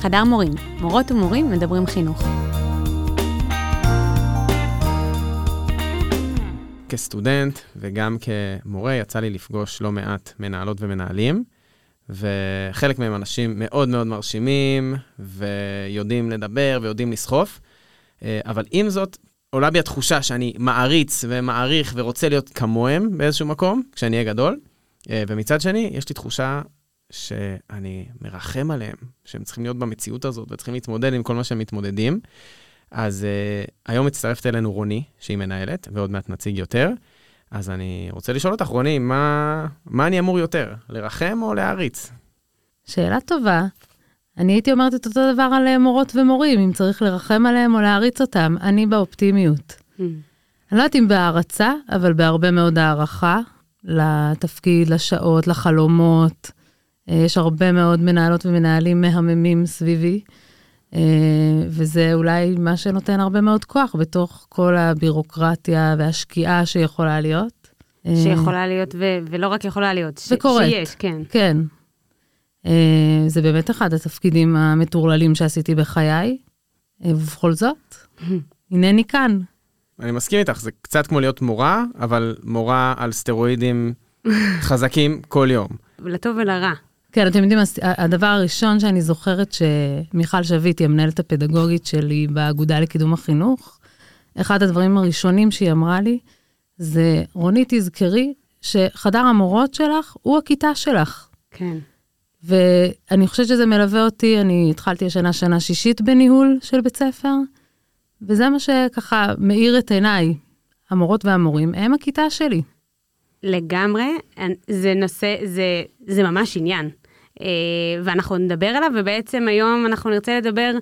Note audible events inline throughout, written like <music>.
חדר מורים, מורות ומורים מדברים חינוך. כסטודנט וגם כמורה יצא לי לפגוש לא מעט מנהלות ומנהלים, וחלק מהם אנשים מאוד מאוד מרשימים, ויודעים לדבר ויודעים לסחוף, אה, אבל עם זאת, עולה בי התחושה שאני מעריץ ומעריך ורוצה להיות כמוהם באיזשהו מקום, כשאני אהיה גדול, אה, ומצד שני, יש לי תחושה שאני מרחם עליהם, שהם צריכים להיות במציאות הזאת וצריכים להתמודד עם כל מה שהם מתמודדים. אז uh, היום מצטרפת אלינו רוני, שהיא מנהלת, ועוד מעט נציג יותר. אז אני רוצה לשאול אותך, רוני, מה, מה אני אמור יותר, לרחם או להעריץ? שאלה טובה. אני הייתי אומרת את אותו דבר על אה, מורות ומורים, אם צריך לרחם עליהם או להעריץ אותם. אני באופטימיות. Mm. אני לא יודעת אם בהערצה, אבל בהרבה מאוד הערכה לתפקיד, לשעות, לחלומות. אה, יש הרבה מאוד מנהלות ומנהלים מהממים סביבי. אה, וזה אולי מה שנותן הרבה מאוד כוח בתוך כל הבירוקרטיה והשקיעה שיכולה להיות. אה, שיכולה להיות, ו- ולא רק יכולה להיות, ש- וקורית. שיש, כן. כן. זה באמת אחד התפקידים המטורללים שעשיתי בחיי, ובכל זאת, <laughs> הנני כאן. אני מסכים איתך, זה קצת כמו להיות מורה, אבל מורה על סטרואידים <laughs> חזקים כל יום. לטוב ולרע. כן, אתם יודעים, הדבר הראשון שאני זוכרת שמיכל שביט היא המנהלת הפדגוגית שלי באגודה לקידום החינוך, אחד הדברים הראשונים שהיא אמרה לי, זה, רוני, תזכרי שחדר המורות שלך הוא הכיתה שלך. כן. ואני חושבת שזה מלווה אותי, אני התחלתי השנה שנה שישית בניהול של בית ספר, וזה מה שככה מאיר את עיניי. המורות והמורים הם הכיתה שלי. לגמרי, זה נושא, זה, זה ממש עניין. אה, ואנחנו נדבר עליו, ובעצם היום אנחנו נרצה לדבר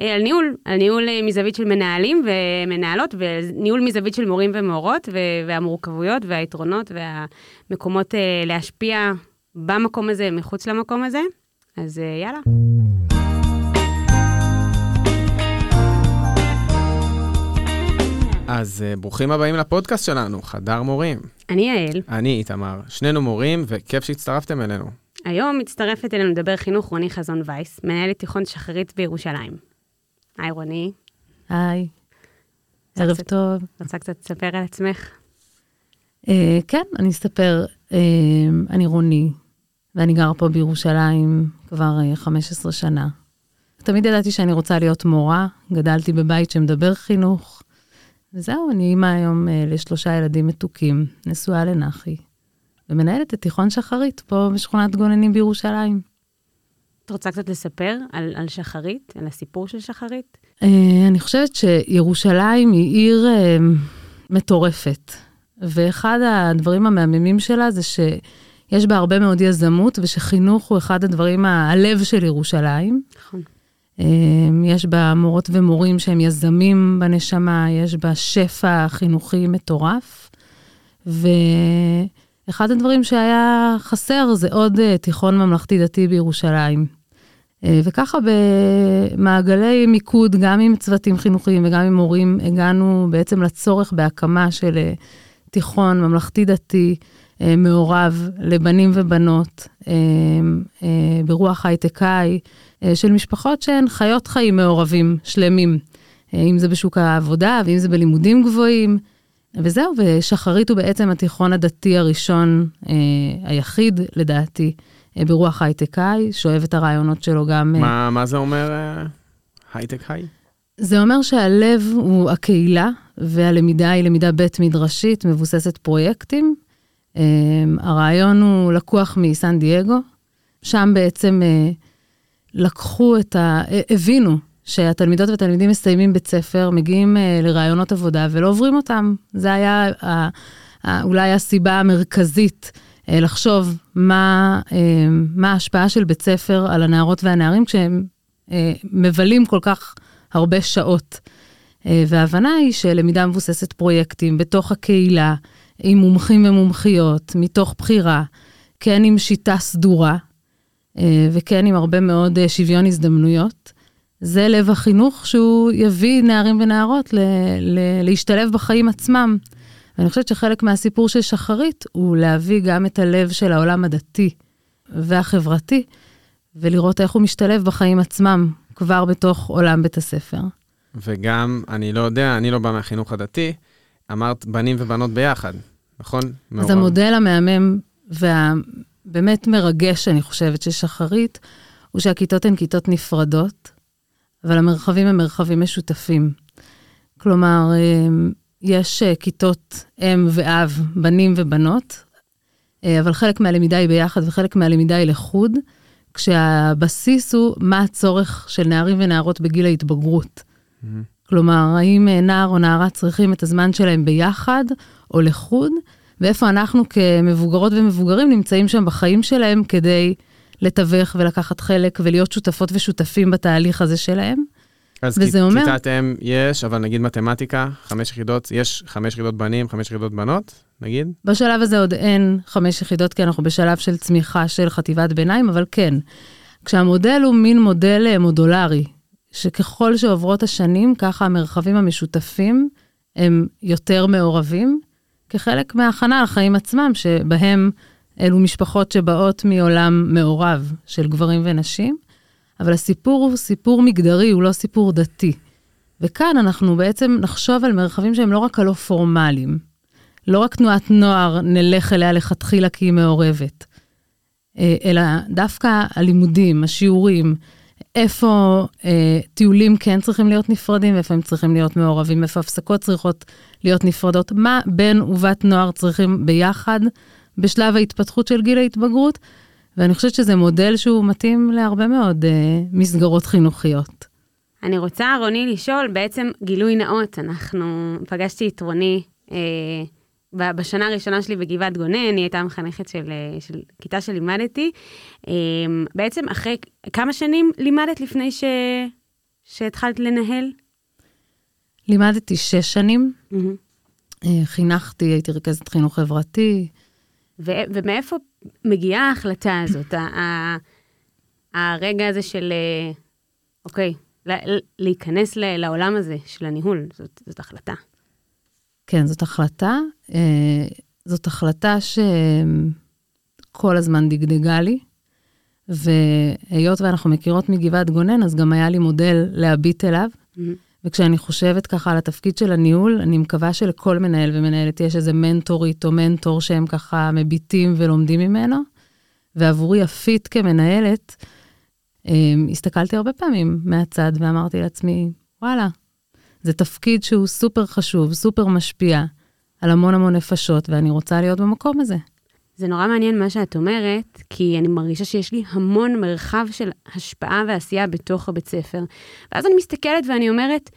אה, על ניהול, על ניהול אה, מזווית של מנהלים ומנהלות, וניהול מזווית של מורים ומורות, והמורכבויות והיתרונות והמקומות להשפיע במקום הזה, מחוץ למקום הזה. אז יאללה. אז ברוכים הבאים לפודקאסט שלנו, חדר מורים. אני יעל. אני איתמר, שנינו מורים, וכיף שהצטרפתם אלינו. היום מצטרפת אלינו לדבר חינוך רוני חזון וייס, מנהלת תיכון שחרית בירושלים. היי רוני. היי. ערב קצת, טוב. רוצה קצת לספר על עצמך? Uh, כן, אני אספר. Uh, אני רוני, ואני גרה פה בירושלים כבר uh, 15 שנה. תמיד ידעתי שאני רוצה להיות מורה, גדלתי בבית שמדבר חינוך, וזהו, אני אימא היום uh, לשלושה ילדים מתוקים, נשואה לנחי. ומנהלת את תיכון שחרית פה בשכונת גוננים בירושלים. את רוצה קצת לספר על, על שחרית, על הסיפור של שחרית? Uh, אני חושבת שירושלים היא עיר uh, מטורפת, ואחד הדברים המהממים שלה זה שיש בה הרבה מאוד יזמות, ושחינוך הוא אחד הדברים, הלב של ירושלים. נכון. Uh, יש בה מורות ומורים שהם יזמים בנשמה, יש בה שפע חינוכי מטורף. ו... אחד הדברים שהיה חסר זה עוד uh, תיכון ממלכתי דתי בירושלים. Uh, וככה במעגלי מיקוד, גם עם צוותים חינוכיים וגם עם מורים, הגענו בעצם לצורך בהקמה של uh, תיכון ממלכתי דתי מעורב לבנים ובנות ברוח הייטקאי, של משפחות שהן חיות חיים מעורבים, שלמים. אם זה בשוק העבודה ואם זה בלימודים גבוהים. וזהו, ושחרית הוא בעצם התיכון הדתי הראשון, אה, היחיד, לדעתי, אה, ברוח הייטקאי, שואב את הרעיונות שלו גם... אה, מה, מה זה אומר אה, הייטק היי? זה אומר שהלב הוא הקהילה, והלמידה היא למידה בית מדרשית, מבוססת פרויקטים. אה, הרעיון הוא לקוח מסן דייגו, שם בעצם אה, לקחו את ה... אה, הבינו שהתלמידות והתלמידים מסיימים בית ספר, מגיעים uh, לרעיונות עבודה ולא עוברים אותם. זה היה uh, uh, אולי הסיבה המרכזית uh, לחשוב מה, uh, מה ההשפעה של בית ספר על הנערות והנערים כשהם uh, מבלים כל כך הרבה שעות. Uh, וההבנה היא שלמידה מבוססת פרויקטים בתוך הקהילה, עם מומחים ומומחיות, מתוך בחירה, כן עם שיטה סדורה, uh, וכן עם הרבה מאוד uh, שוויון הזדמנויות. זה לב החינוך שהוא יביא נערים ונערות ל- ל- להשתלב בחיים עצמם. ואני חושבת שחלק מהסיפור של שחרית הוא להביא גם את הלב של העולם הדתי והחברתי, ולראות איך הוא משתלב בחיים עצמם, כבר בתוך עולם בית הספר. וגם, אני לא יודע, אני לא בא מהחינוך הדתי, אמרת בנים ובנות ביחד, נכון? אז מעורב. המודל המהמם והבאמת מרגש, אני חושבת, של שחרית, הוא שהכיתות הן כיתות נפרדות, אבל המרחבים הם מרחבים משותפים. כלומר, אה, יש אה, כיתות אם ואב, בנים ובנות, אה, אבל חלק מהלמידה היא ביחד וחלק מהלמידה היא לחוד, כשהבסיס הוא מה הצורך של נערים ונערות בגיל ההתבגרות. מהמם. כלומר, האם אה, נער או נערה צריכים את הזמן שלהם ביחד או לחוד, ואיפה אנחנו כמבוגרות ומבוגרים נמצאים שם בחיים שלהם כדי לתווך ולקחת חלק ולהיות שותפות ושותפים בתהליך הזה שלהם. אז וזה כ- אומר- כיתת אם יש, אבל נגיד מתמטיקה, חמש יחידות, יש חמש יחידות בנים, חמש יחידות בנות, נגיד? בשלב הזה עוד אין חמש יחידות, כי אנחנו בשלב של צמיחה של חטיבת ביניים, אבל כן, כשהמודל הוא מין מודל אה, מודולרי, שככל שעוברות השנים, ככה המרחבים המשותפים הם יותר מעורבים, כחלק מההכנה לחיים עצמם, שבהם אלו משפחות שבאות מעולם מעורב של גברים ונשים, אבל הסיפור הוא סיפור מגדרי, הוא לא סיפור דתי. וכאן אנחנו בעצם נחשוב על מרחבים שהם לא רק הלא פורמליים. לא רק תנועת נוער נלך אליה לכתחילה כי היא מעורבת, אה, אלא דווקא הלימודים, השיעורים, איפה אה, טיולים כן צריכים להיות נפרדים ואיפה הם צריכים להיות מעורבים, איפה הפסקות צריכות להיות נפרדות, מה בן ובת נוער צריכים ביחד בשלב ההתפתחות של גיל ההתבגרות, ואני חושבת שזה מודל שהוא מתאים להרבה מאוד אה, מסגרות חינוכיות. אני רוצה, רוני, לשאול, בעצם גילוי נאות, אנחנו, פגשתי את רוני אה, בשנה הראשונה שלי בגבעת גונן, היא הייתה מחנכת של, אה, של כיתה שלימדתי. אה, בעצם אחרי כמה שנים לימדת לפני ש, שהתחלת לנהל? לימדתי שש שנים, אה, חינכתי, הייתי רכזת חינוך חברתי, ו- ומאיפה מגיעה ההחלטה הזאת, ה- הרגע הזה של, אה, אוקיי, להיכנס ל- לעולם הזה של הניהול, זאת, זאת החלטה. כן, זאת החלטה. אה, זאת החלטה שכל הזמן דגדגה לי, והיות ואנחנו מכירות מגבעת גונן, אז גם היה לי מודל להביט אליו. וכשאני חושבת ככה על התפקיד של הניהול, אני מקווה שלכל מנהל ומנהלת יש איזה מנטורית או מנטור שהם ככה מביטים ולומדים ממנו. ועבורי היית כמנהלת, אה, הסתכלתי הרבה פעמים מהצד ואמרתי לעצמי, וואלה, זה תפקיד שהוא סופר חשוב, סופר משפיע על המון המון נפשות, ואני רוצה להיות במקום הזה. זה נורא מעניין מה שאת אומרת, כי אני מרגישה שיש לי המון מרחב של השפעה ועשייה בתוך הבית ספר. ואז אני מסתכלת ואני אומרת,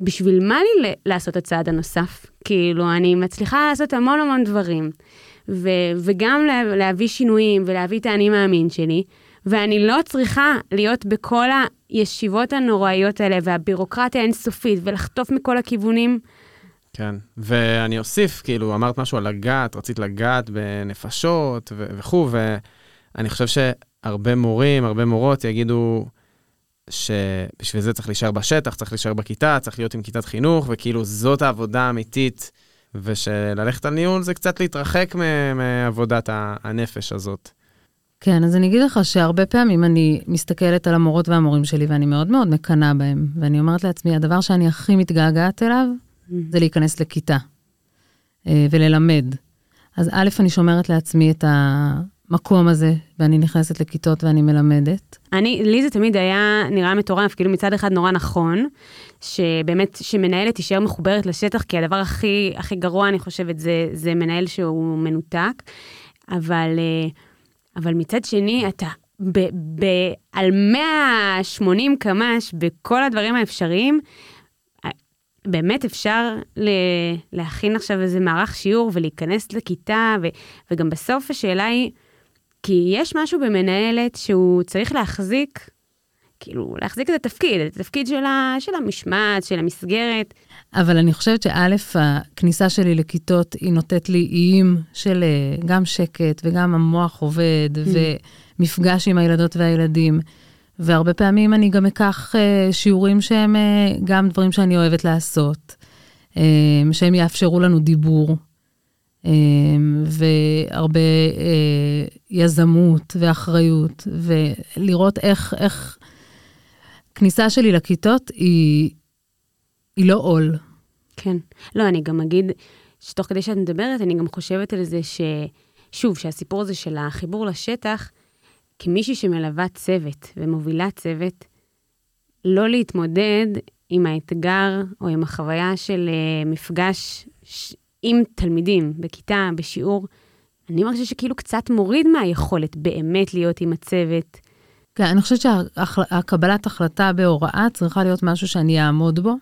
בשביל מה לי לעשות הצעד הנוסף? כאילו, אני מצליחה לעשות המון המון דברים, ו- וגם לה- להביא שינויים ולהביא את האני מאמין שלי, ואני לא צריכה להיות בכל הישיבות הנוראיות האלה והבירוקרטיה האינסופית ולחטוף מכל הכיוונים. כן, ואני אוסיף, כאילו, אמרת משהו על לגעת, רצית לגעת בנפשות וכו', ואני חושב שהרבה מורים, הרבה מורות יגידו שבשביל זה צריך להישאר בשטח, צריך להישאר בכיתה, צריך להיות עם כיתת חינוך, וכאילו זאת העבודה האמיתית, ושללכת על ניהול זה קצת להתרחק מעבודת הנפש הזאת. כן, אז אני אגיד לך שהרבה פעמים אני מסתכלת על המורות והמורים שלי, ואני מאוד מאוד מקנאה בהם, ואני אומרת לעצמי, הדבר שאני הכי מתגעגעת אליו, זה להיכנס לכיתה אה, וללמד. אז א', אני שומרת לעצמי את המקום הזה, ואני נכנסת לכיתות ואני מלמדת. אני, לי זה תמיד היה נראה מטורף, כאילו מצד אחד נורא נכון, שבאמת, שמנהלת תישאר מחוברת לשטח, כי הדבר הכי, הכי גרוע, אני חושבת, זה, זה מנהל שהוא מנותק, אבל, אה, אבל מצד שני, אתה ב, ב, על 180 קמ"ש בכל הדברים האפשריים, באמת אפשר ל- להכין עכשיו איזה מערך שיעור ולהיכנס לכיתה, ו, וגם בסוף השאלה היא, כי יש משהו במנהלת שהוא צריך להחזיק, כאילו, להחזיק את התפקיד, את התפקיד של, ה, של המשמעת, של המסגרת. אבל אני חושבת שא', הכניסה שלי לכיתות, היא נותנת לי איים של אה, גם שקט וגם המוח עובד, ומפגש עם הילדות והילדים. והרבה פעמים אני גם אקח אה, שיעורים שהם אה, גם דברים שאני אוהבת לעשות, אה, שהם יאפשרו לנו דיבור, והרבה יזמות ואחריות, ולראות איך, איך הכניסה שלי לכיתות היא, היא לא עול. כן. לא, אני גם אגיד שתוך כדי שאת מדברת, אני גם חושבת על זה ש... שוב, שהסיפור הזה של החיבור לשטח, כמישהי שמלווה צוות ומובילה צוות, לא להתמודד עם האתגר או עם החוויה של uh, מפגש ש... עם תלמידים בכיתה, בשיעור, אני מרגישה שכאילו קצת מוריד מהיכולת באמת להיות עם הצוות. כן, אני חושבת שהקבלת החלטה בהוראה צריכה להיות משהו שאני אעמוד בו.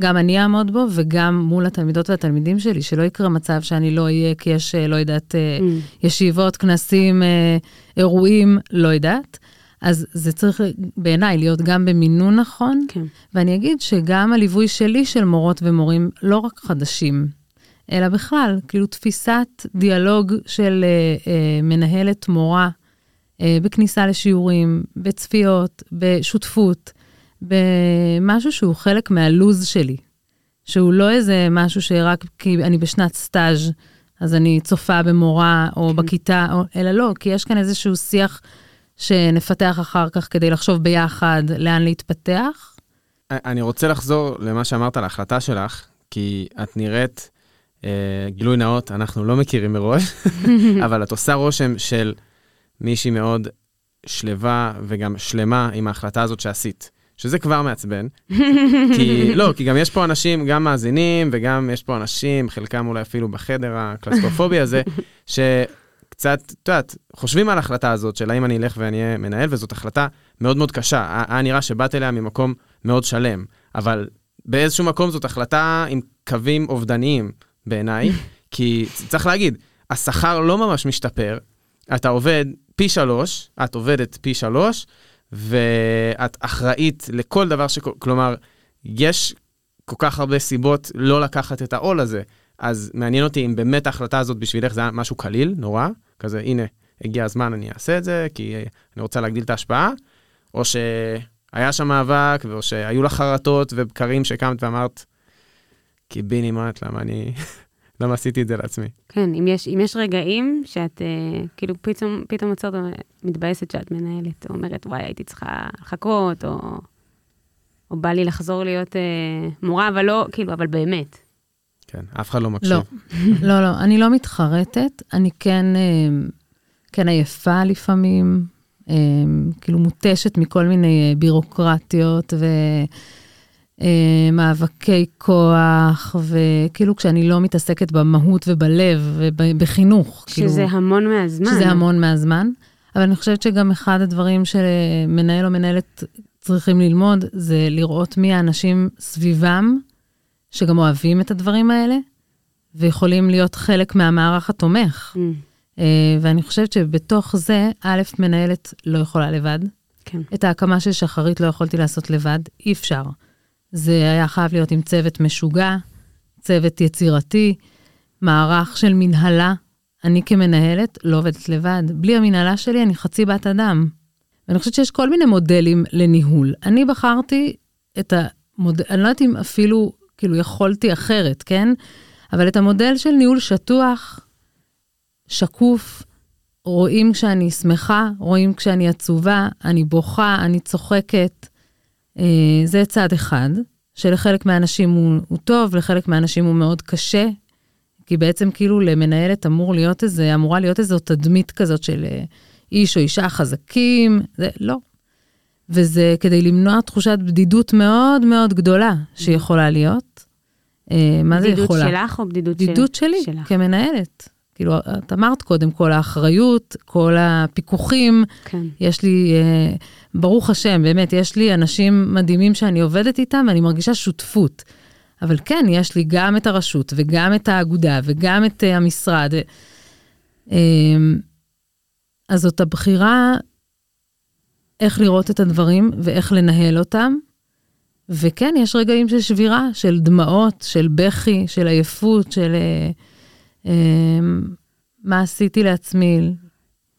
גם אני אעמוד בו וגם מול התלמידות והתלמידים שלי, שלא יקרה מצב שאני לא אהיה, כי יש, אה, לא יודעת, אה, mm. ישיבות, כנסים, אה, אירועים, לא יודעת. אז זה צריך בעיניי להיות גם במינון נכון. כן. ואני אגיד שגם הליווי שלי של מורות ומורים, לא רק חדשים, אלא בכלל, כאילו תפיסת דיאלוג של אה, אה, מנהלת מורה אה, בכניסה לשיעורים, בצפיות, בשותפות, במשהו שהוא חלק מהלוז שלי, שהוא לא איזה משהו שרק כי אני בשנת סטאז', אז אני צופה במורה או כן. בכיתה, או, אלא לא, כי יש כאן איזשהו שיח שנפתח אחר כך כדי לחשוב ביחד לאן להתפתח. אני רוצה לחזור למה שאמרת על ההחלטה שלך, כי את נראית, אה, גילוי נאות, אנחנו לא מכירים מראש, <laughs> אבל את עושה רושם של מישהי מאוד שלווה וגם שלמה עם ההחלטה הזאת שעשית. שזה כבר מעצבן. <laughs> כי, לא, כי גם יש פה אנשים, גם מאזינים, וגם יש פה אנשים, חלקם אולי אפילו בחדר הקלסטרופובי הזה, <laughs> שקצת, את יודעת, חושבים על ההחלטה הזאת של האם אני אלך ואני אהיה מנהל, וזאת החלטה מאוד מאוד קשה. היה נראה שבאת אליה ממקום מאוד שלם, אבל באיזשהו מקום זאת החלטה עם קווים אובדניים בעיניי, <laughs> כי צריך להגיד, השכר לא ממש משתפר, אתה עובד פי שלוש, את עובדת פי שלוש, ואת אחראית לכל דבר ש... כלומר, יש כל כך הרבה סיבות לא לקחת את העול הזה. אז מעניין אותי אם באמת ההחלטה הזאת בשבילך זה היה משהו קליל, נורא, כזה, הנה, הגיע הזמן, אני אעשה את זה, כי אני רוצה להגדיל את ההשפעה, או שהיה שם מאבק, או שהיו לך חרטות ובקרים שקמת ואמרת, קיבינימט, למה אני למה עשיתי את זה לעצמי? כן, אם יש, אם יש רגעים שאת אה, כאילו פתאום, פתאום עצרת מתבאסת שאת מנהלת, או אומרת, וואי, הייתי צריכה לחכות, או, או בא לי לחזור להיות אה, מורה, אבל לא, כאילו, אבל באמת. כן, אף אחד לא מקשיב. לא, <laughs> לא, לא, אני לא מתחרטת, אני כן, אה, כן עייפה לפעמים, אה, כאילו מותשת מכל מיני אה, בירוקרטיות, ו... אה, מאבקי כוח, וכאילו כשאני לא מתעסקת במהות ובלב ובחינוך. שזה כאילו, המון מהזמן. שזה המון מהזמן. אבל אני חושבת שגם אחד הדברים שמנהל או מנהלת צריכים ללמוד, זה לראות מי האנשים סביבם, שגם אוהבים את הדברים האלה, ויכולים להיות חלק מהמערך התומך. Mm. Uh, ואני חושבת שבתוך זה, א', מנהלת לא יכולה לבד. כן. את ההקמה של שחרית לא יכולתי לעשות לבד, אי אפשר. זה היה חייב להיות עם צוות משוגע, צוות יצירתי, מערך של מנהלה. אני כמנהלת לא עובדת לבד. בלי המנהלה שלי אני חצי בת אדם. ואני חושבת שיש כל מיני מודלים לניהול. אני בחרתי את המודל, אני לא יודעת אם אפילו, כאילו, יכולתי אחרת, כן? אבל את המודל של ניהול שטוח, שקוף, רואים כשאני שמחה, רואים כשאני עצובה, אני בוכה, אני צוחקת. אה, זה צד אחד, שלחלק מהאנשים הוא, הוא טוב, לחלק מהאנשים הוא מאוד קשה, כי בעצם כאילו למנהלת אמור להיות איזה, אמורה להיות איזו תדמית כזאת של אה, איש או אישה חזקים, זה לא. וזה כדי למנוע תחושת בדידות מאוד מאוד גדולה שיכולה להיות. אה, מה זה יכולה? בדידות שלך או בדידות, בדידות של... שלי, שלך? כמנהלת. כאילו, את אמרת קודם, כל האחריות, כל הפיקוחים. כן. יש לי, אה, ברוך השם, באמת, יש לי אנשים מדהימים שאני עובדת איתם, ואני מרגישה שותפות. אבל כן, יש לי גם את הרשות, וגם את האגודה, וגם את אה, המשרד. אה, אז זאת הבחירה איך לראות את הדברים ואיך לנהל אותם. וכן, יש רגעים של שבירה, של דמעות, של בכי, של עייפות, של... אמ, מה עשיתי לעצמי,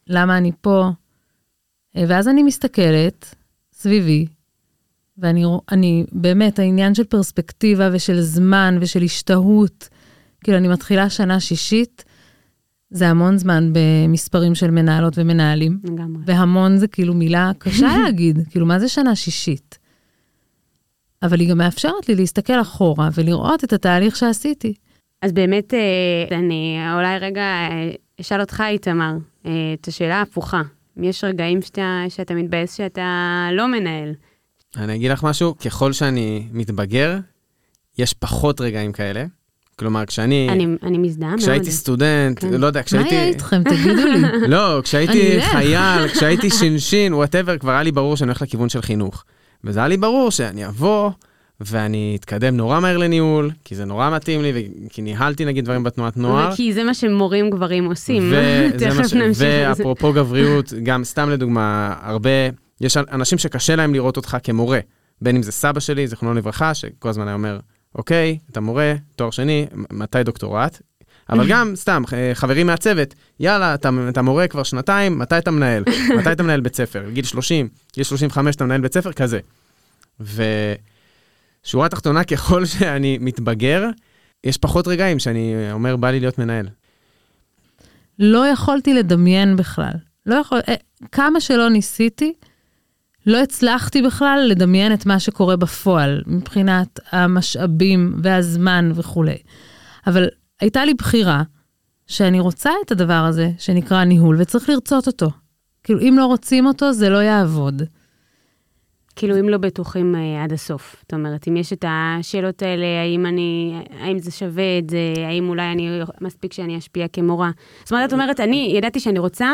למה אני פה. אה, ואז אני מסתכלת סביבי, ואני אני, באמת, העניין של פרספקטיבה ושל זמן ושל השתהות, כאילו, אני מתחילה שנה שישית, זה המון זמן במספרים של מנהלות ומנהלים. לגמרי. והמון זה כאילו מילה קשה <laughs> להגיד, כאילו, מה זה שנה שישית? אבל היא גם מאפשרת לי להסתכל אחורה ולראות את התהליך שעשיתי. אז באמת, אה, אני אולי רגע אה, אשאל אותך, איתמר, אה, את השאלה ההפוכה. אם יש רגעים שאתה, שאתה מתבאס שאתה לא מנהל. אני אגיד לך משהו, ככל שאני מתבגר, יש פחות רגעים כאלה. כלומר, כשאני... אני, אני מזדהה מאוד. כשהייתי סטודנט, כן. לא יודע, מה כשהייתי... יהיה איתכם? תגידו לי. <laughs> לא, כשהייתי. חייל, כשהייתי <laughs> שינשין, whatever, כבר היה לי ברור שאני הולך לכיוון של חינוך. וזה היה לי ברור שאני אבוא ואני אתקדם נורא מהר לניהול, כי זה נורא מתאים לי, כי ניהלתי נגיד דברים בתנועת נוער. כי זה מה שמורים גברים עושים. <laughs> ש... ואפרופו גבריות, גם סתם לדוגמה, הרבה, יש אנשים שקשה להם לראות אותך כמורה, בין אם זה סבא שלי, זיכרונו לברכה, שכל הזמן היה אומר, אוקיי, אתה מורה, תואר שני, מתי דוקטורט? אבל גם, סתם, ח- חברים מהצוות, יאללה, אתה, אתה מורה כבר שנתיים, מתי אתה מנהל? מתי אתה מנהל בית ספר? גיל 30, גיל 35 אתה מנהל בית ספר? כזה. ושורה תחתונה, ככל שאני מתבגר, יש פחות רגעים שאני אומר, בא לי להיות מנהל. לא יכולתי לדמיין בכלל. לא יכול... אה, כמה שלא ניסיתי, לא הצלחתי בכלל לדמיין את מה שקורה בפועל, מבחינת המשאבים והזמן וכולי. אבל הייתה לי בחירה שאני רוצה את הדבר הזה, שנקרא ניהול, וצריך לרצות אותו. כאילו, אם לא רוצים אותו, זה לא יעבוד. כאילו, אם לא בטוחים אה, עד הסוף. זאת אומרת, אם יש את השאלות האלה, האם אני, האם זה שווה את זה, האם אולי אני, מספיק שאני אשפיע כמורה. זאת אומרת, את אומרת, אני ידעתי שאני רוצה,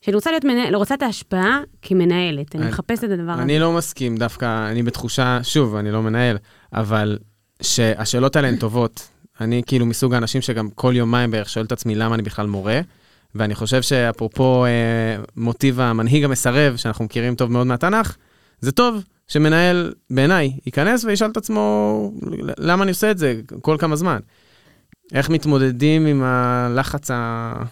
שאני רוצה להיות מנהלת, רוצה את ההשפעה כמנהלת. אני אני- מחפשת את הדבר הזה. אני לא מסכים, דווקא אני בתחושה, שוב, אני לא מנהל, אבל שהשאלות האלה הן טובות. אני כאילו מסוג האנשים שגם כל יומיים בערך שואל את עצמי למה אני בכלל מורה, ואני חושב שאפרופו אה, מוטיב המנהיג המסרב, שאנחנו מכירים טוב מאוד מהתנ"ך, זה טוב שמנהל, בעיניי, ייכנס וישאל את עצמו למה אני עושה את זה כל כמה זמן. איך מתמודדים עם הלחץ ה-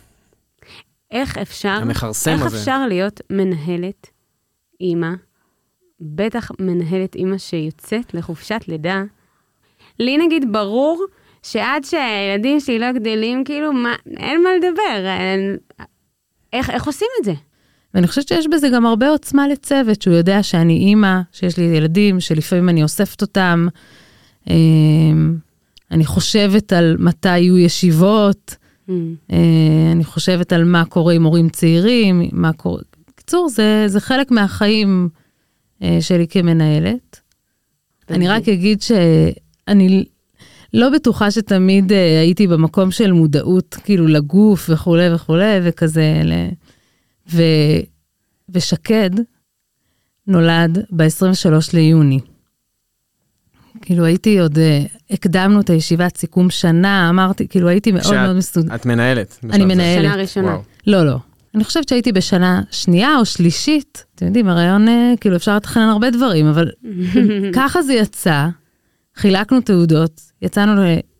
איך אפשר, המכרסם איך הזה? אפשר להיות מנהלת אימא, בטח מנהלת אימא שיוצאת לחופשת לידה. לי נגיד ברור שעד שהילדים שלי לא גדלים, כאילו, מה, אין מה לדבר. אין, איך, איך עושים את זה? ואני חושבת שיש בזה גם הרבה עוצמה לצוות, שהוא יודע שאני אימא, שיש לי ילדים, שלפעמים אני אוספת אותם, אמ, אני חושבת על מתי יהיו ישיבות, Mm. אה, אני חושבת על מה קורה עם הורים צעירים, מה קורה... בקיצור, זה, זה חלק מהחיים אה, שלי כמנהלת. אני רק אגיד שאני לא בטוחה שתמיד אה, הייתי במקום של מודעות, כאילו, לגוף וכולי וכולי, וכזה, ל... ו... ושקד נולד ב-23 ליוני. כאילו הייתי עוד, אה, הקדמנו את הישיבת סיכום שנה, אמרתי, כאילו הייתי מאוד כשאת- מאוד מסודר. את מנהלת. זה. מנהלת. שנה ראשונה. וואו. לא, לא. אני חושבת שהייתי בשנה שנייה או שלישית. אתם יודעים, הרעיון, אה, כאילו אפשר לתכנן הרבה דברים, אבל <laughs> ככה זה יצא. חילקנו תעודות, יצאנו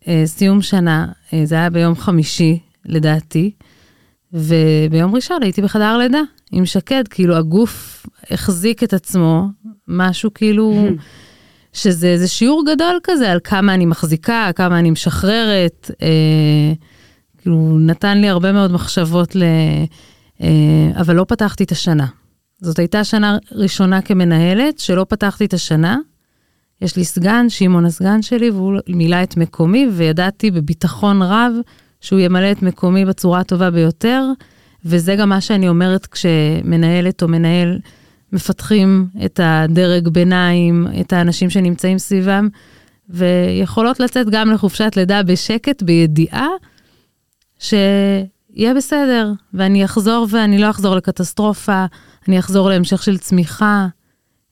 לסיום שנה, אה, זה היה ביום חמישי, לדעתי, וביום ראשון הייתי בחדר לידה עם שקד, כאילו הגוף החזיק את עצמו, משהו כאילו, <laughs> שזה איזה שיעור גדול כזה על כמה אני מחזיקה, כמה אני משחררת, אה, כאילו נתן לי הרבה מאוד מחשבות, ל... אה, אבל לא פתחתי את השנה. זאת הייתה שנה ראשונה כמנהלת, שלא פתחתי את השנה. יש לי סגן, שמעון הסגן שלי, והוא מילא את מקומי, וידעתי בביטחון רב שהוא ימלא את מקומי בצורה הטובה ביותר, וזה גם מה שאני אומרת כשמנהלת או מנהל מפתחים את הדרג ביניים, את האנשים שנמצאים סביבם, ויכולות לצאת גם לחופשת לידה בשקט, בידיעה שיהיה בסדר, ואני אחזור ואני לא אחזור לקטסטרופה, אני אחזור להמשך של צמיחה.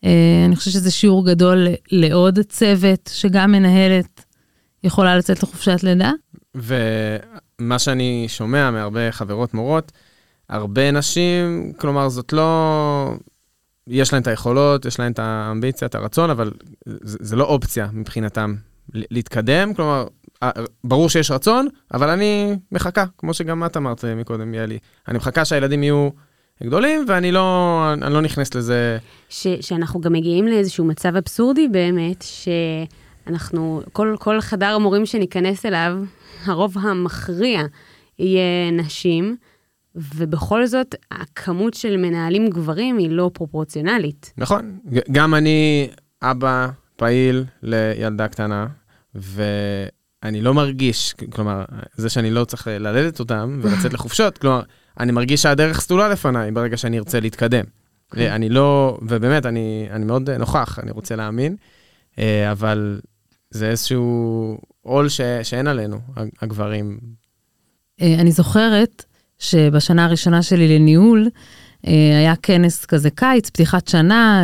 אה, אני חושבת שזה שיעור גדול לעוד צוות, שגם מנהלת יכולה לצאת לחופשת לידה. ומה שאני שומע מהרבה חברות מורות, הרבה נשים, כלומר, זאת לא... יש להן את היכולות, יש להן את האמביציה, את הרצון, אבל זה, זה לא אופציה מבחינתם להתקדם. כלומר, אה, ברור שיש רצון, אבל אני מחכה, כמו שגם את אמרת מקודם, יאלי. אני מחכה שהילדים יהיו גדולים, ואני לא, אני לא נכנס לזה. ש, שאנחנו גם מגיעים לאיזשהו מצב אבסורדי באמת, שאנחנו, כל, כל חדר המורים שניכנס אליו, הרוב המכריע יהיה נשים, ובכל זאת, הכמות של מנהלים גברים היא לא פרופורציונלית. נכון, גם אני אבא פעיל לילדה קטנה, ואני לא מרגיש, כלומר, זה שאני לא צריך ללדת אותם ולצאת <laughs> לחופשות, כלומר, אני מרגיש שהדרך סלולה לפניי ברגע שאני ארצה להתקדם. כן. ואני לא, ובאמת, אני, אני מאוד נוכח, אני רוצה להאמין, אה, אבל זה איזשהו עול ש, שאין עלינו, הגברים. אה, אני זוכרת שבשנה הראשונה שלי לניהול, אה, היה כנס כזה קיץ, פתיחת שנה,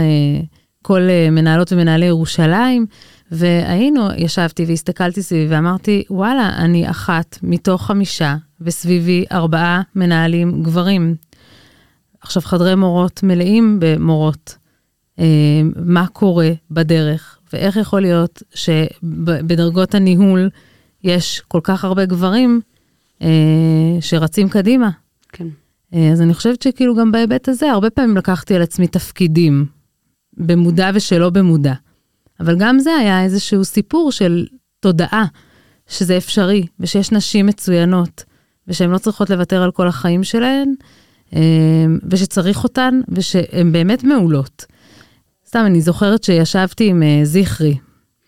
כל מנהלות ומנהלי ירושלים, והיינו, ישבתי והסתכלתי סביבי ואמרתי, וואלה, אני אחת מתוך חמישה, וסביבי ארבעה מנהלים גברים. עכשיו חדרי מורות מלאים במורות. אה, מה קורה בדרך, ואיך יכול להיות שבדרגות הניהול יש כל כך הרבה גברים אה, שרצים קדימה. כן. אה, אז אני חושבת שכאילו גם בהיבט הזה, הרבה פעמים לקחתי על עצמי תפקידים, במודע ושלא במודע. אבל גם זה היה איזשהו סיפור של תודעה, שזה אפשרי, ושיש נשים מצוינות, ושהן לא צריכות לוותר על כל החיים שלהן, אמ, ושצריך אותן, ושהן באמת מעולות. סתם, אני זוכרת שישבתי עם אה, זכרי,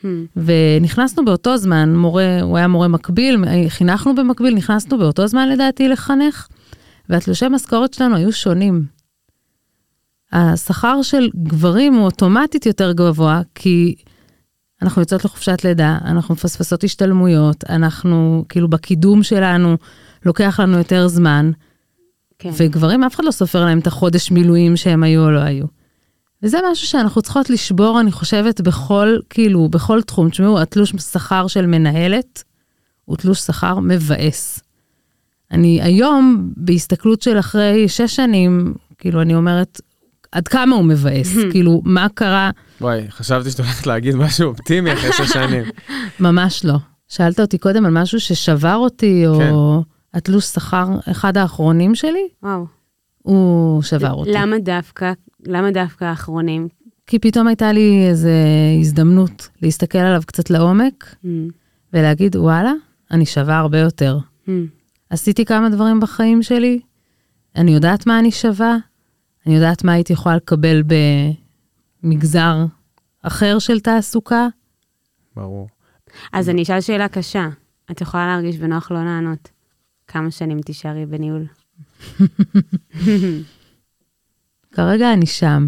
hmm. ונכנסנו באותו זמן, מורה, הוא היה מורה מקביל, חינכנו במקביל, נכנסנו באותו זמן לדעתי לחנך, והתלושי משכורת שלנו היו שונים. השכר של גברים הוא אוטומטית יותר גבוה, כי אנחנו יוצאות לחופשת לידה, אנחנו מפספסות השתלמויות, אנחנו, כאילו, בקידום שלנו לוקח לנו יותר זמן. כן. וגברים, אף אחד לא סופר להם את החודש מילואים שהם היו או לא היו. וזה משהו שאנחנו צריכות לשבור, אני חושבת, בכל, כאילו, בכל תחום. תשמעו, התלוש שכר של מנהלת הוא תלוש שכר מבאס. אני היום, בהסתכלות של אחרי שש שנים, כאילו, אני אומרת, עד כמה הוא מבאס, <laughs> כאילו, מה קרה? וואי, חשבתי שאת הולכת להגיד משהו אופטימי אחרי שש שנים. <laughs> ממש לא. שאלת אותי קודם על משהו ששבר אותי, או... כן. התלוש שכר, אחד האחרונים שלי, וואו. הוא שבר אותי. למה דווקא? למה דווקא האחרונים? כי פתאום הייתה לי איזו הזדמנות להסתכל עליו קצת לעומק, mm. ולהגיד, וואלה, אני שווה הרבה יותר. Mm. עשיתי כמה דברים בחיים שלי, אני יודעת מה אני שווה, אני יודעת מה הייתי יכולה לקבל במגזר אחר של תעסוקה. ברור. אז אני אשאל שאלה קשה. את יכולה להרגיש בנוח לא לענות. כמה שנים תישארי בניהול? <laughs> כרגע אני שם,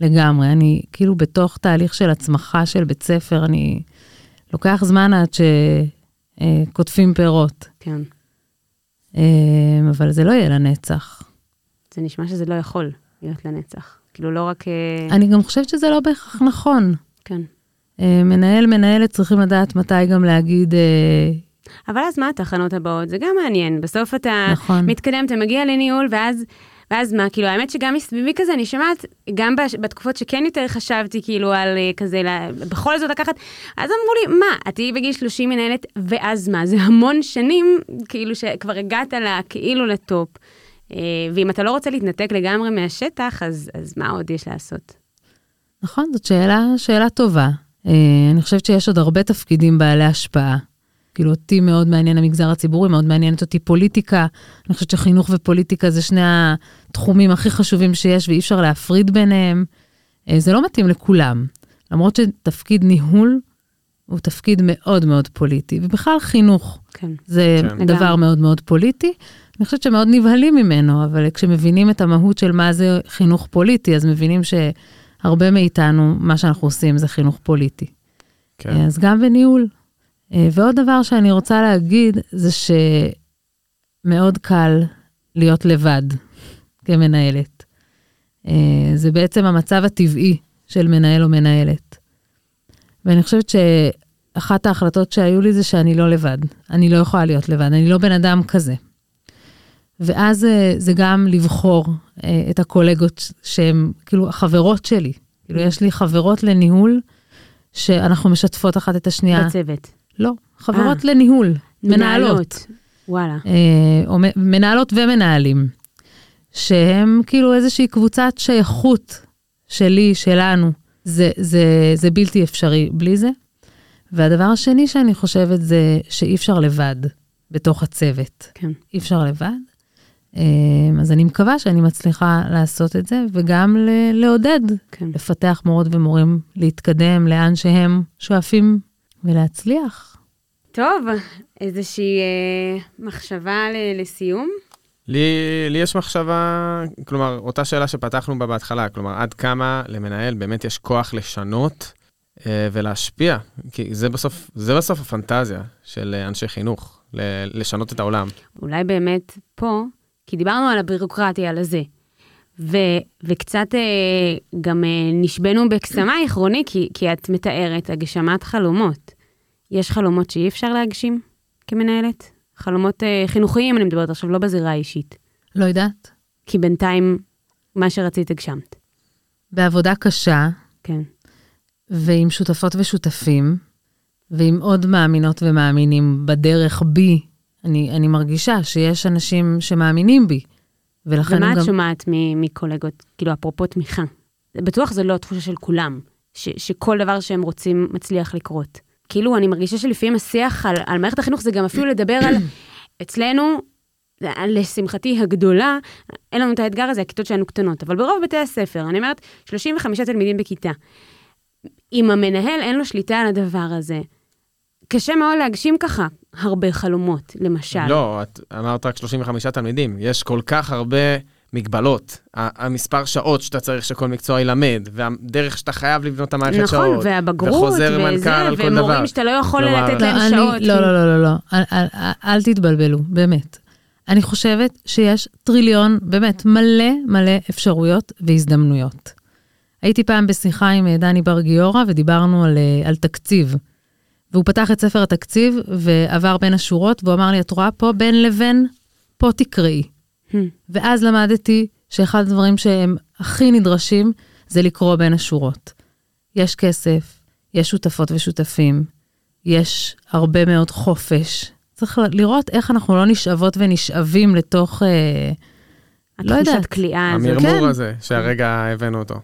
לגמרי. אני כאילו בתוך תהליך של הצמחה של בית ספר, אני... לוקח זמן עד שקוטפים אה, פירות. כן. אה, אבל זה לא יהיה לנצח. זה נשמע שזה לא יכול להיות לנצח. כאילו, לא רק... אה, אני גם חושבת שזה לא בהכרח נכון. כן. מנהל, מנהלת צריכים לדעת מתי גם להגיד, אבל אז מה התחנות הבאות? זה גם מעניין. בסוף אתה נכון. מתקדם, אתה מגיע לניהול, ואז... ואז מה, כאילו, האמת שגם מסביבי כזה, אני שומעת, גם בתקופות שכן יותר חשבתי, כאילו, על אה, כזה, בכל זאת לקחת, אז אמרו לי, מה, את תהיי בגיל 30 מנהלת, ואז מה? זה המון שנים, כאילו, שכבר הגעת לה, כאילו לטופ. אה, ואם אתה לא רוצה להתנתק לגמרי מהשטח, אז, אז מה עוד יש לעשות? נכון, זאת שאלה, שאלה טובה. אה, אני חושבת שיש עוד הרבה תפקידים בעלי השפעה. כאילו אותי מאוד מעניין המגזר הציבורי, מאוד מעניינת אותי פוליטיקה. אני חושבת שחינוך ופוליטיקה זה שני התחומים הכי חשובים שיש ואי אפשר להפריד ביניהם. אה, זה לא מתאים לכולם, למרות שתפקיד ניהול הוא תפקיד מאוד מאוד פוליטי, ובכלל חינוך. כן. זה כן. דבר מאוד מאוד פוליטי. אני חושבת שמאוד נבהלים ממנו, אבל כשמבינים את המהות של מה זה חינוך פוליטי, אז מבינים שהרבה מאיתנו, מה שאנחנו עושים זה חינוך פוליטי. כן. אז גם בניהול, ועוד דבר שאני רוצה להגיד, זה שמאוד קל להיות לבד כמנהלת. אה, זה בעצם המצב הטבעי של מנהל או מנהלת. ואני חושבת שאחת ההחלטות שהיו לי זה שאני לא לבד. אני לא יכולה להיות לבד, אני לא בן אדם כזה. ואז אה, זה גם לבחור את הקולגות שהן כאילו החברות שלי. כאילו, יש לי חברות לניהול שאנחנו משתפות אחת את השנייה. בצוות. לא, חברות 아, אה. לניהול, מנהלות. מנהלות. וואלה. אה, או מנהלות ומנהלים, שהם כאילו איזושהי קבוצת שייכות שלי, שלנו. זה, זה, זה בלתי אפשרי בלי זה. והדבר השני שאני חושבת זה שאי אפשר לבד בתוך הצוות. כן. אי אפשר לבד. אז אני מקווה שאני מצליחה לעשות את זה, וגם ל- לעודד, כן. לפתח מורות ומורים להתקדם לאן שהם שואפים ולהצליח. טוב, איזושהי אה, מחשבה ל- לסיום? לי, לי יש מחשבה, כלומר, אותה שאלה שפתחנו בה בהתחלה, כלומר, עד כמה למנהל באמת יש כוח לשנות אה, ולהשפיע, כי זה בסוף, זה בסוף הפנטזיה של אנשי חינוך, ל- לשנות את העולם. אולי באמת פה, כי דיברנו על הבירוקרטיה, על הזה. ו- וקצת אה, גם אה, נשבנו בקסמייך, רוני, כי, כי את מתארת הגשמת חלומות. יש חלומות שאי אפשר להגשים כמנהלת? חלומות אה, חינוכיים, אני מדברת עכשיו, לא בזירה האישית. לא יודעת. כי בינתיים, מה שרצית הגשמת. בעבודה קשה, כן. ועם שותפות ושותפים, ועם עוד מאמינות ומאמינים בדרך בי, אני, אני מרגישה שיש אנשים שמאמינים בי. ולכן ומה הם את גם... שומעת מקולגות, כאילו, אפרופו תמיכה? בטוח זו לא התחושה של כולם, ש- שכל דבר שהם רוצים מצליח לקרות. כאילו, אני מרגישה שלפעמים השיח על, על מערכת החינוך זה גם אפילו לדבר על, <clears throat> אצלנו, לשמחתי הגדולה, אין לנו את האתגר הזה, הכיתות שלנו קטנות, אבל ברוב בתי הספר, אני אומרת, 35 תלמידים בכיתה. אם המנהל אין לו שליטה על הדבר הזה, קשה מאוד להגשים ככה הרבה חלומות, למשל. לא, את אמרת רק 35 תלמידים, יש כל כך הרבה מגבלות. המספר שעות שאתה צריך שכל מקצוע ילמד, והדרך שאתה חייב לבנות את המערכת נכון, שעות. והבגרות, וחוזר וזה, מנכ"ל על כל דבר. ומורים שאתה לא יכול כלומר- לתת לא, להם אני, שעות. לא, לא, לא, לא, לא, אל, אל, אל, אל תתבלבלו, באמת. אני חושבת שיש טריליון, באמת, מלא מלא אפשרויות והזדמנויות. הייתי פעם בשיחה עם אה, דני בר גיורא ודיברנו על, אה, על תקציב. והוא פתח את ספר התקציב ועבר בין השורות, והוא אמר לי, את רואה פה בין לבין, פה תקראי. Hmm. ואז למדתי שאחד הדברים שהם הכי נדרשים זה לקרוא בין השורות. יש כסף, יש שותפות ושותפים, יש הרבה מאוד חופש. צריך לראות איך אנחנו לא נשאבות ונשאבים לתוך... אה, לא התחושת יודעת. כליאה הזאת. כן. המרמור הזה, שהרגע הבאנו אותו.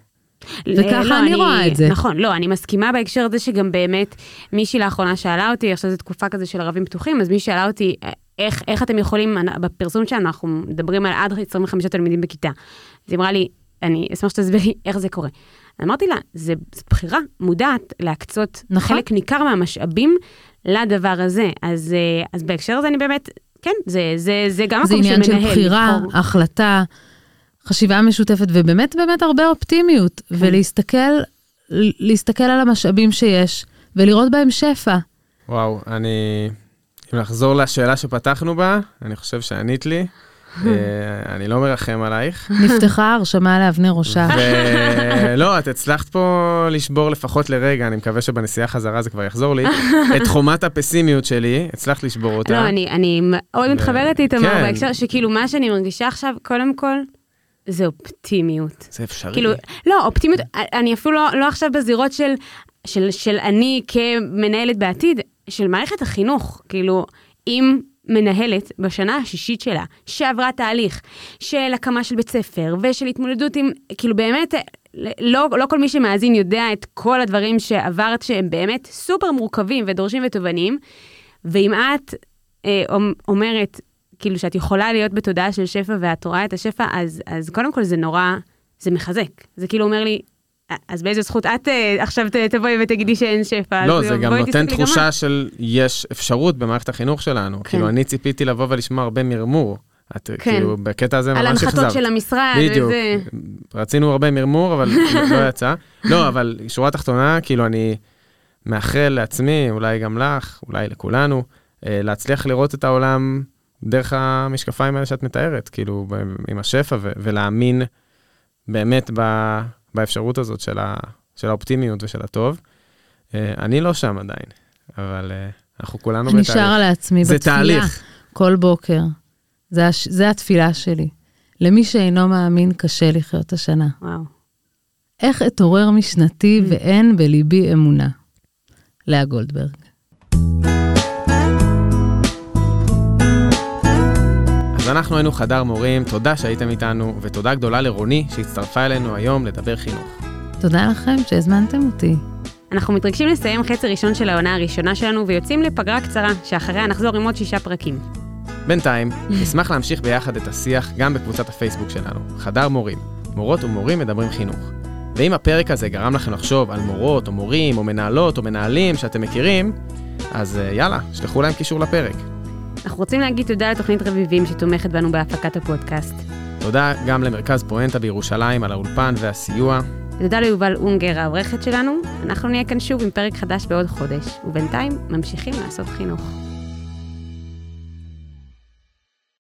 וככה לא, אני רואה את זה. נכון, לא, אני מסכימה בהקשר הזה שגם באמת, מישהי לאחרונה שאלה אותי, עכשיו זו תקופה כזה של ערבים פתוחים, אז מישהי שאלה אותי, איך, איך אתם יכולים, אני- בפרסום שלנו אנחנו מדברים על עד 25 תלמידים בכיתה. אז היא אמרה לי, אני אשמח שתסבירי <laughs> איך זה קורה. אמרתי לה, זה זו בחירה מודעת להקצות נכון. חלק ניכר מהמשאבים לדבר הזה. אז, אה, אז בהקשר הזה אני באמת, כן, זה, זה, זה גם זה מקום של עניין מנהל. של בחירה, לבחור. החלטה, חשיבה משותפת, ובאמת באמת הרבה אופטימיות, כן. ולהסתכל להסתכל על המשאבים שיש, ולראות בהם שפע. וואו, אני... אם לחזור לשאלה שפתחנו בה, אני חושב שענית לי. <laughs> אה, אני לא מרחם עלייך. נפתחה הרשמה לאבני ראשה. ולא, <laughs> את הצלחת פה לשבור לפחות לרגע, אני מקווה שבנסיעה חזרה זה כבר יחזור לי. <laughs> את חומת הפסימיות שלי, הצלחת לשבור אותה. לא, אני, אני מאוד מתחברת איתמר כן. בהקשר שכאילו מה שאני מרגישה עכשיו, קודם כל, זה אופטימיות. זה אפשרי. כאילו, לא, אופטימיות, אני אפילו לא, לא עכשיו בזירות של, של, של אני כמנהלת בעתיד, של מערכת החינוך, כאילו, אם מנהלת בשנה השישית שלה, שעברה תהליך של הקמה של בית ספר ושל התמודדות עם, כאילו באמת, לא, לא כל מי שמאזין יודע את כל הדברים שעברת שהם באמת סופר מורכבים ודורשים ותובעניים, ואם את אה, אומרת, כאילו שאת יכולה להיות בתודעה של שפע ואת רואה את השפע, אז, אז קודם כל זה נורא, זה מחזק. זה כאילו אומר לי, אז באיזה זכות את אה, עכשיו תבואי ותגידי שאין שפע? לא, זה גם נותן תחושה את. של יש אפשרות במערכת החינוך שלנו. כן. כאילו, אני ציפיתי לבוא ולשמוע הרבה מרמור. את כן. כאילו, בקטע הזה ממש על אכזבת. הנחתות של המשרד, בדיוק. וזה... רצינו הרבה מרמור, אבל <laughs> לא יצא. לא, אבל שורה תחתונה, כאילו, אני מאחל לעצמי, אולי גם לך, אולי לכולנו, אה, להצליח לראות את העולם דרך המשקפיים האלה שאת מתארת, כאילו, ב- עם השפע, ו- ולהאמין באמת ב- באפשרות הזאת של, ה- של האופטימיות ושל הטוב. אה, אני לא שם עדיין, אבל אה, אנחנו כולנו אני בתהליך. שרה לעצמי זה בתפילה תהליך. כל בוקר. זה, הש... זה התפילה שלי. למי שאינו מאמין, קשה לחיות השנה. וואו. איך אתעורר משנתי Mm. ואין בליבי אמונה? לאה גולדברג. אז אנחנו היינו חדר מורים, תודה שהייתם איתנו, ותודה גדולה לרוני שהצטרפה אלינו היום לדבר חינוך. תודה לכם שהזמנתם אותי. אנחנו מתרגשים לסיים חצי ראשון של העונה הראשונה שלנו ויוצאים לפגרה קצרה, שאחריה נחזור עם עוד שישה פרקים. בינתיים, נשמח להמשיך ביחד את השיח גם בקבוצת הפייסבוק שלנו, חדר מורים, מורות ומורים מדברים חינוך. ואם הפרק הזה גרם לכם לחשוב על מורות או מורים או מנהלות או מנהלים שאתם מכירים, אז אה, יאללה, שלחו להם קישור לפרק. אנחנו רוצים להגיד תודה לתוכנית רביבים שתומכת בנו בהפקת הפודקאסט. תודה גם למרכז פואנטה בירושלים על האולפן והסיוע. ותודה ליובל אונגר, העורכת שלנו. אנחנו נהיה כאן שוב עם פרק חדש בעוד חודש, ובינתיים ממשיכים לעשות חינוך.